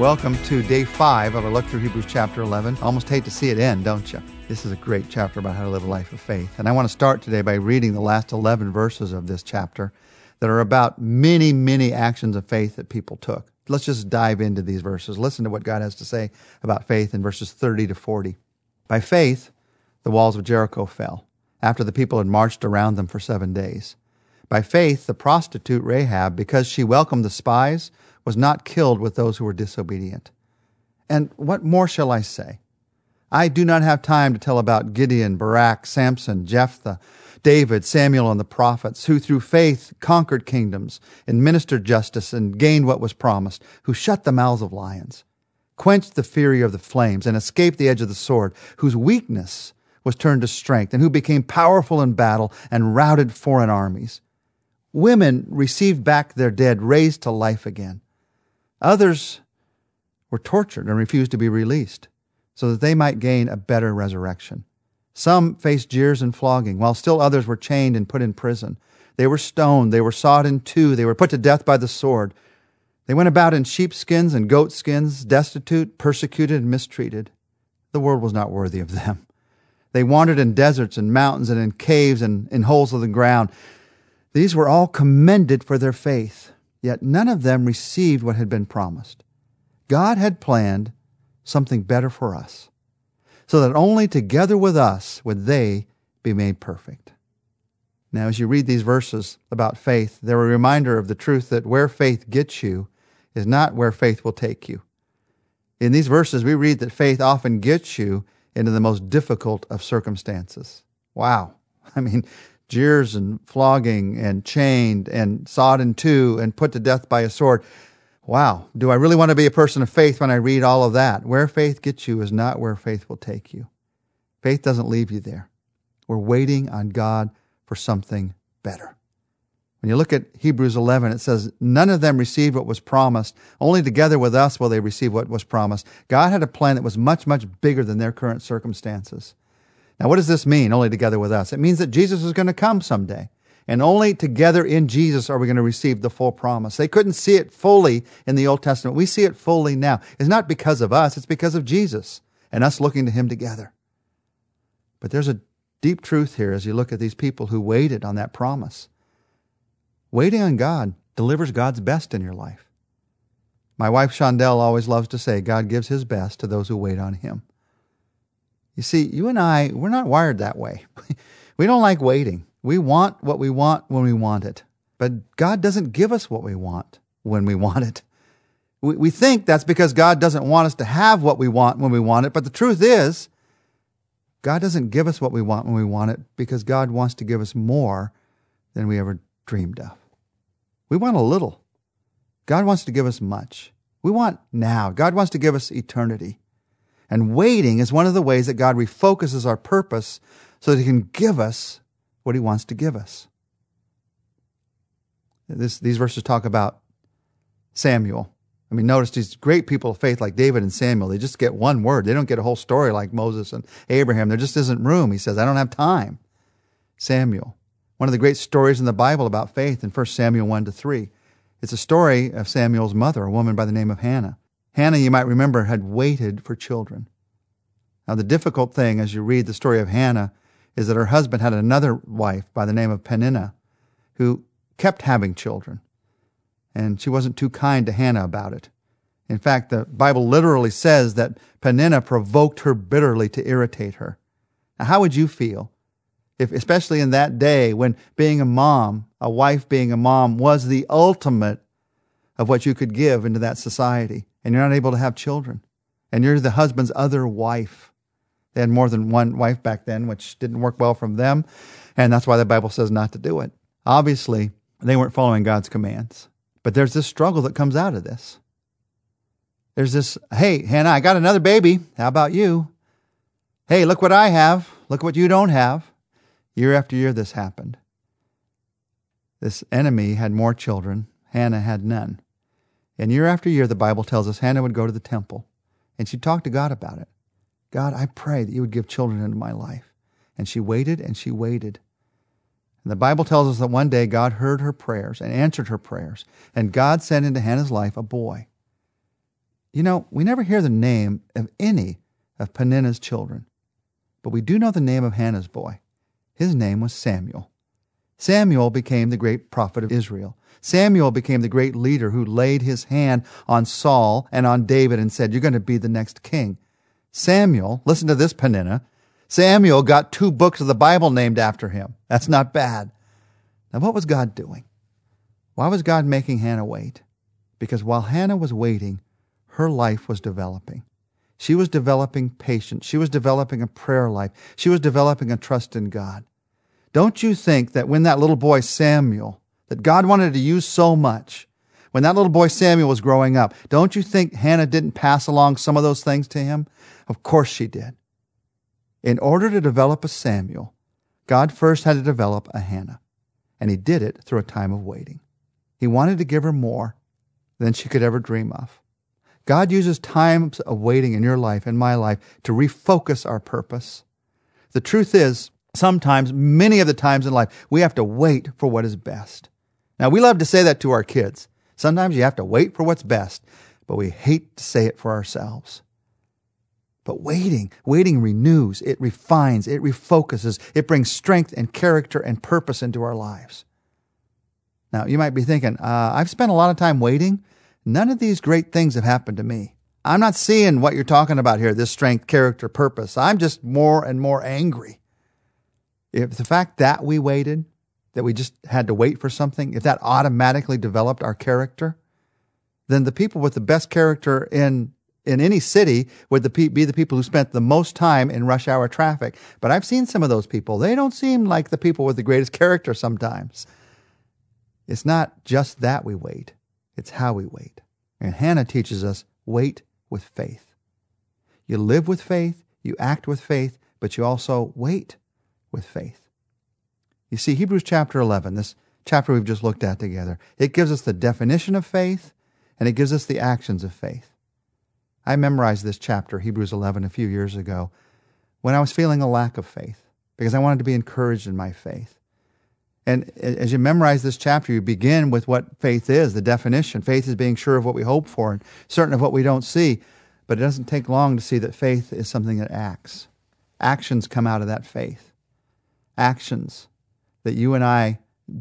Welcome to day five of our look through Hebrews chapter 11. Almost hate to see it end, don't you? This is a great chapter about how to live a life of faith. And I want to start today by reading the last 11 verses of this chapter that are about many, many actions of faith that people took. Let's just dive into these verses. Listen to what God has to say about faith in verses 30 to 40. By faith, the walls of Jericho fell after the people had marched around them for seven days. By faith, the prostitute Rahab, because she welcomed the spies, was not killed with those who were disobedient. And what more shall I say? I do not have time to tell about Gideon, Barak, Samson, Jephthah, David, Samuel, and the prophets, who through faith conquered kingdoms, administered justice, and gained what was promised, who shut the mouths of lions, quenched the fury of the flames, and escaped the edge of the sword, whose weakness was turned to strength, and who became powerful in battle and routed foreign armies. Women received back their dead, raised to life again. Others were tortured and refused to be released so that they might gain a better resurrection. Some faced jeers and flogging, while still others were chained and put in prison. They were stoned, they were sawed in two, they were put to death by the sword. They went about in sheepskins and goatskins, destitute, persecuted, and mistreated. The world was not worthy of them. They wandered in deserts and mountains and in caves and in holes of the ground. These were all commended for their faith. Yet none of them received what had been promised. God had planned something better for us, so that only together with us would they be made perfect. Now, as you read these verses about faith, they're a reminder of the truth that where faith gets you is not where faith will take you. In these verses, we read that faith often gets you into the most difficult of circumstances. Wow. I mean, jeers and flogging and chained and sawed in two and put to death by a sword. Wow, do I really want to be a person of faith when I read all of that? Where faith gets you is not where faith will take you. Faith doesn't leave you there. We're waiting on God for something better. When you look at Hebrews 11, it says, None of them received what was promised. Only together with us will they receive what was promised. God had a plan that was much, much bigger than their current circumstances. Now, what does this mean, only together with us? It means that Jesus is going to come someday. And only together in Jesus are we going to receive the full promise. They couldn't see it fully in the Old Testament. We see it fully now. It's not because of us, it's because of Jesus and us looking to Him together. But there's a deep truth here as you look at these people who waited on that promise. Waiting on God delivers God's best in your life. My wife Chaundel always loves to say, God gives His best to those who wait on Him. You see, you and I, we're not wired that way. we don't like waiting. We want what we want when we want it. But God doesn't give us what we want when we want it. We, we think that's because God doesn't want us to have what we want when we want it. But the truth is, God doesn't give us what we want when we want it because God wants to give us more than we ever dreamed of. We want a little. God wants to give us much. We want now. God wants to give us eternity. And waiting is one of the ways that God refocuses our purpose so that He can give us what He wants to give us. This, these verses talk about Samuel. I mean, notice these great people of faith like David and Samuel, they just get one word. They don't get a whole story like Moses and Abraham. There just isn't room. He says, I don't have time. Samuel. One of the great stories in the Bible about faith in 1 Samuel 1 to 3. It's a story of Samuel's mother, a woman by the name of Hannah. Hannah, you might remember, had waited for children. Now, the difficult thing as you read the story of Hannah is that her husband had another wife by the name of Peninnah who kept having children. And she wasn't too kind to Hannah about it. In fact, the Bible literally says that Peninnah provoked her bitterly to irritate her. Now, how would you feel if, especially in that day when being a mom, a wife being a mom was the ultimate of what you could give into that society? And you're not able to have children, and you're the husband's other wife. They had more than one wife back then, which didn't work well from them, and that's why the Bible says not to do it. Obviously, they weren't following God's commands. But there's this struggle that comes out of this. There's this, hey, Hannah, I got another baby. How about you? Hey, look what I have. Look what you don't have. Year after year, this happened. This enemy had more children. Hannah had none. And year after year, the Bible tells us Hannah would go to the temple and she'd talk to God about it. God, I pray that you would give children into my life. And she waited and she waited. And the Bible tells us that one day God heard her prayers and answered her prayers. And God sent into Hannah's life a boy. You know, we never hear the name of any of Peninnah's children, but we do know the name of Hannah's boy. His name was Samuel. Samuel became the great prophet of Israel. Samuel became the great leader who laid his hand on Saul and on David and said, You're going to be the next king. Samuel, listen to this, Peninnah. Samuel got two books of the Bible named after him. That's not bad. Now, what was God doing? Why was God making Hannah wait? Because while Hannah was waiting, her life was developing. She was developing patience. She was developing a prayer life. She was developing a trust in God. Don't you think that when that little boy Samuel, that God wanted to use so much, when that little boy Samuel was growing up, don't you think Hannah didn't pass along some of those things to him? Of course she did. In order to develop a Samuel, God first had to develop a Hannah, and he did it through a time of waiting. He wanted to give her more than she could ever dream of. God uses times of waiting in your life and my life to refocus our purpose. The truth is, sometimes, many of the times in life, we have to wait for what is best. Now, we love to say that to our kids. Sometimes you have to wait for what's best, but we hate to say it for ourselves. But waiting, waiting renews, it refines, it refocuses, it brings strength and character and purpose into our lives. Now, you might be thinking, uh, I've spent a lot of time waiting. None of these great things have happened to me. I'm not seeing what you're talking about here, this strength, character, purpose. I'm just more and more angry. If the fact that we waited, that we just had to wait for something, if that automatically developed our character, then the people with the best character in in any city would the, be the people who spent the most time in rush hour traffic. But I've seen some of those people. They don't seem like the people with the greatest character sometimes. It's not just that we wait, it's how we wait. And Hannah teaches us wait with faith. You live with faith, you act with faith, but you also wait with faith. You see, Hebrews chapter 11, this chapter we've just looked at together, it gives us the definition of faith and it gives us the actions of faith. I memorized this chapter, Hebrews 11, a few years ago when I was feeling a lack of faith because I wanted to be encouraged in my faith. And as you memorize this chapter, you begin with what faith is, the definition. Faith is being sure of what we hope for and certain of what we don't see. But it doesn't take long to see that faith is something that acts. Actions come out of that faith. Actions that you and I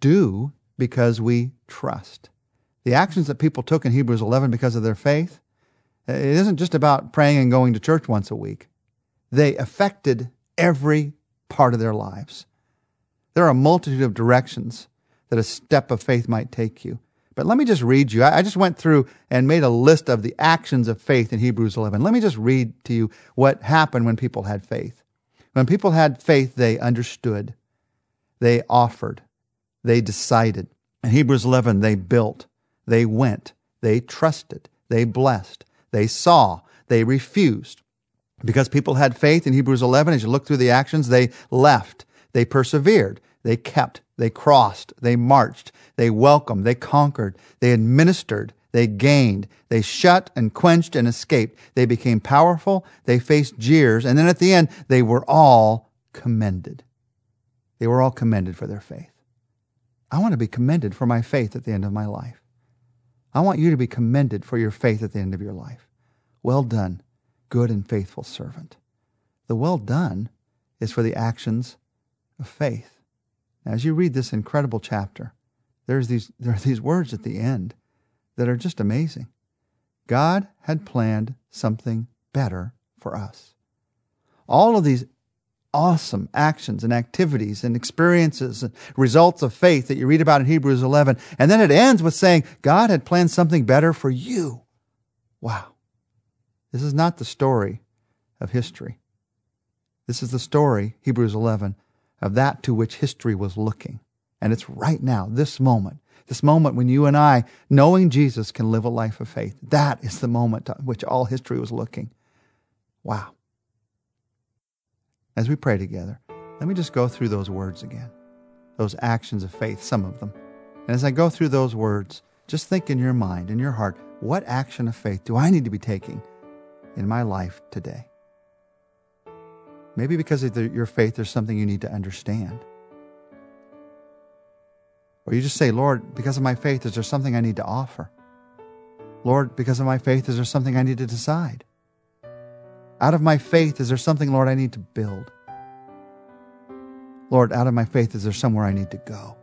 do because we trust. The actions that people took in Hebrews 11 because of their faith, it isn't just about praying and going to church once a week. They affected every part of their lives. There are a multitude of directions that a step of faith might take you. But let me just read you. I just went through and made a list of the actions of faith in Hebrews 11. Let me just read to you what happened when people had faith. When people had faith, they understood, they offered, they decided. In Hebrews 11, they built, they went, they trusted, they blessed, they saw, they refused. Because people had faith in Hebrews 11, as you look through the actions, they left, they persevered. They kept. They crossed. They marched. They welcomed. They conquered. They administered. They gained. They shut and quenched and escaped. They became powerful. They faced jeers. And then at the end, they were all commended. They were all commended for their faith. I want to be commended for my faith at the end of my life. I want you to be commended for your faith at the end of your life. Well done, good and faithful servant. The well done is for the actions of faith. As you read this incredible chapter, there's these, there are these words at the end that are just amazing. God had planned something better for us. All of these awesome actions and activities and experiences and results of faith that you read about in Hebrews 11. And then it ends with saying, God had planned something better for you. Wow. This is not the story of history. This is the story, Hebrews 11, of that to which history was looking. And it's right now, this moment, this moment when you and I, knowing Jesus, can live a life of faith. That is the moment to which all history was looking. Wow. As we pray together, let me just go through those words again, those actions of faith, some of them. And as I go through those words, just think in your mind, in your heart, what action of faith do I need to be taking in my life today? Maybe because of the, your faith, there's something you need to understand. Or you just say, Lord, because of my faith, is there something I need to offer? Lord, because of my faith, is there something I need to decide? Out of my faith, is there something, Lord, I need to build? Lord, out of my faith, is there somewhere I need to go?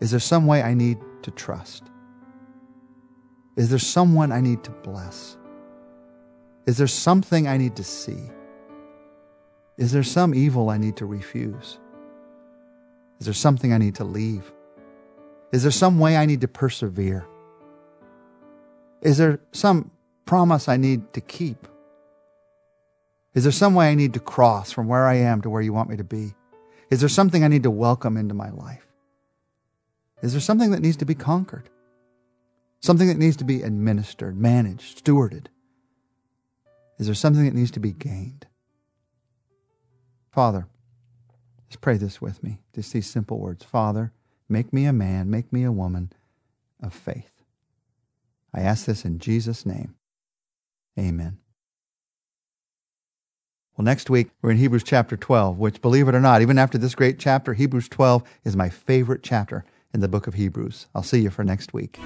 Is there some way I need to trust? Is there someone I need to bless? Is there something I need to see? Is there some evil I need to refuse? Is there something I need to leave? Is there some way I need to persevere? Is there some promise I need to keep? Is there some way I need to cross from where I am to where you want me to be? Is there something I need to welcome into my life? Is there something that needs to be conquered? Something that needs to be administered, managed, stewarded? Is there something that needs to be gained? Father, just pray this with me. Just these simple words. Father, make me a man, make me a woman of faith. I ask this in Jesus' name. Amen. Well, next week we're in Hebrews chapter 12, which, believe it or not, even after this great chapter, Hebrews 12 is my favorite chapter in the book of Hebrews. I'll see you for next week.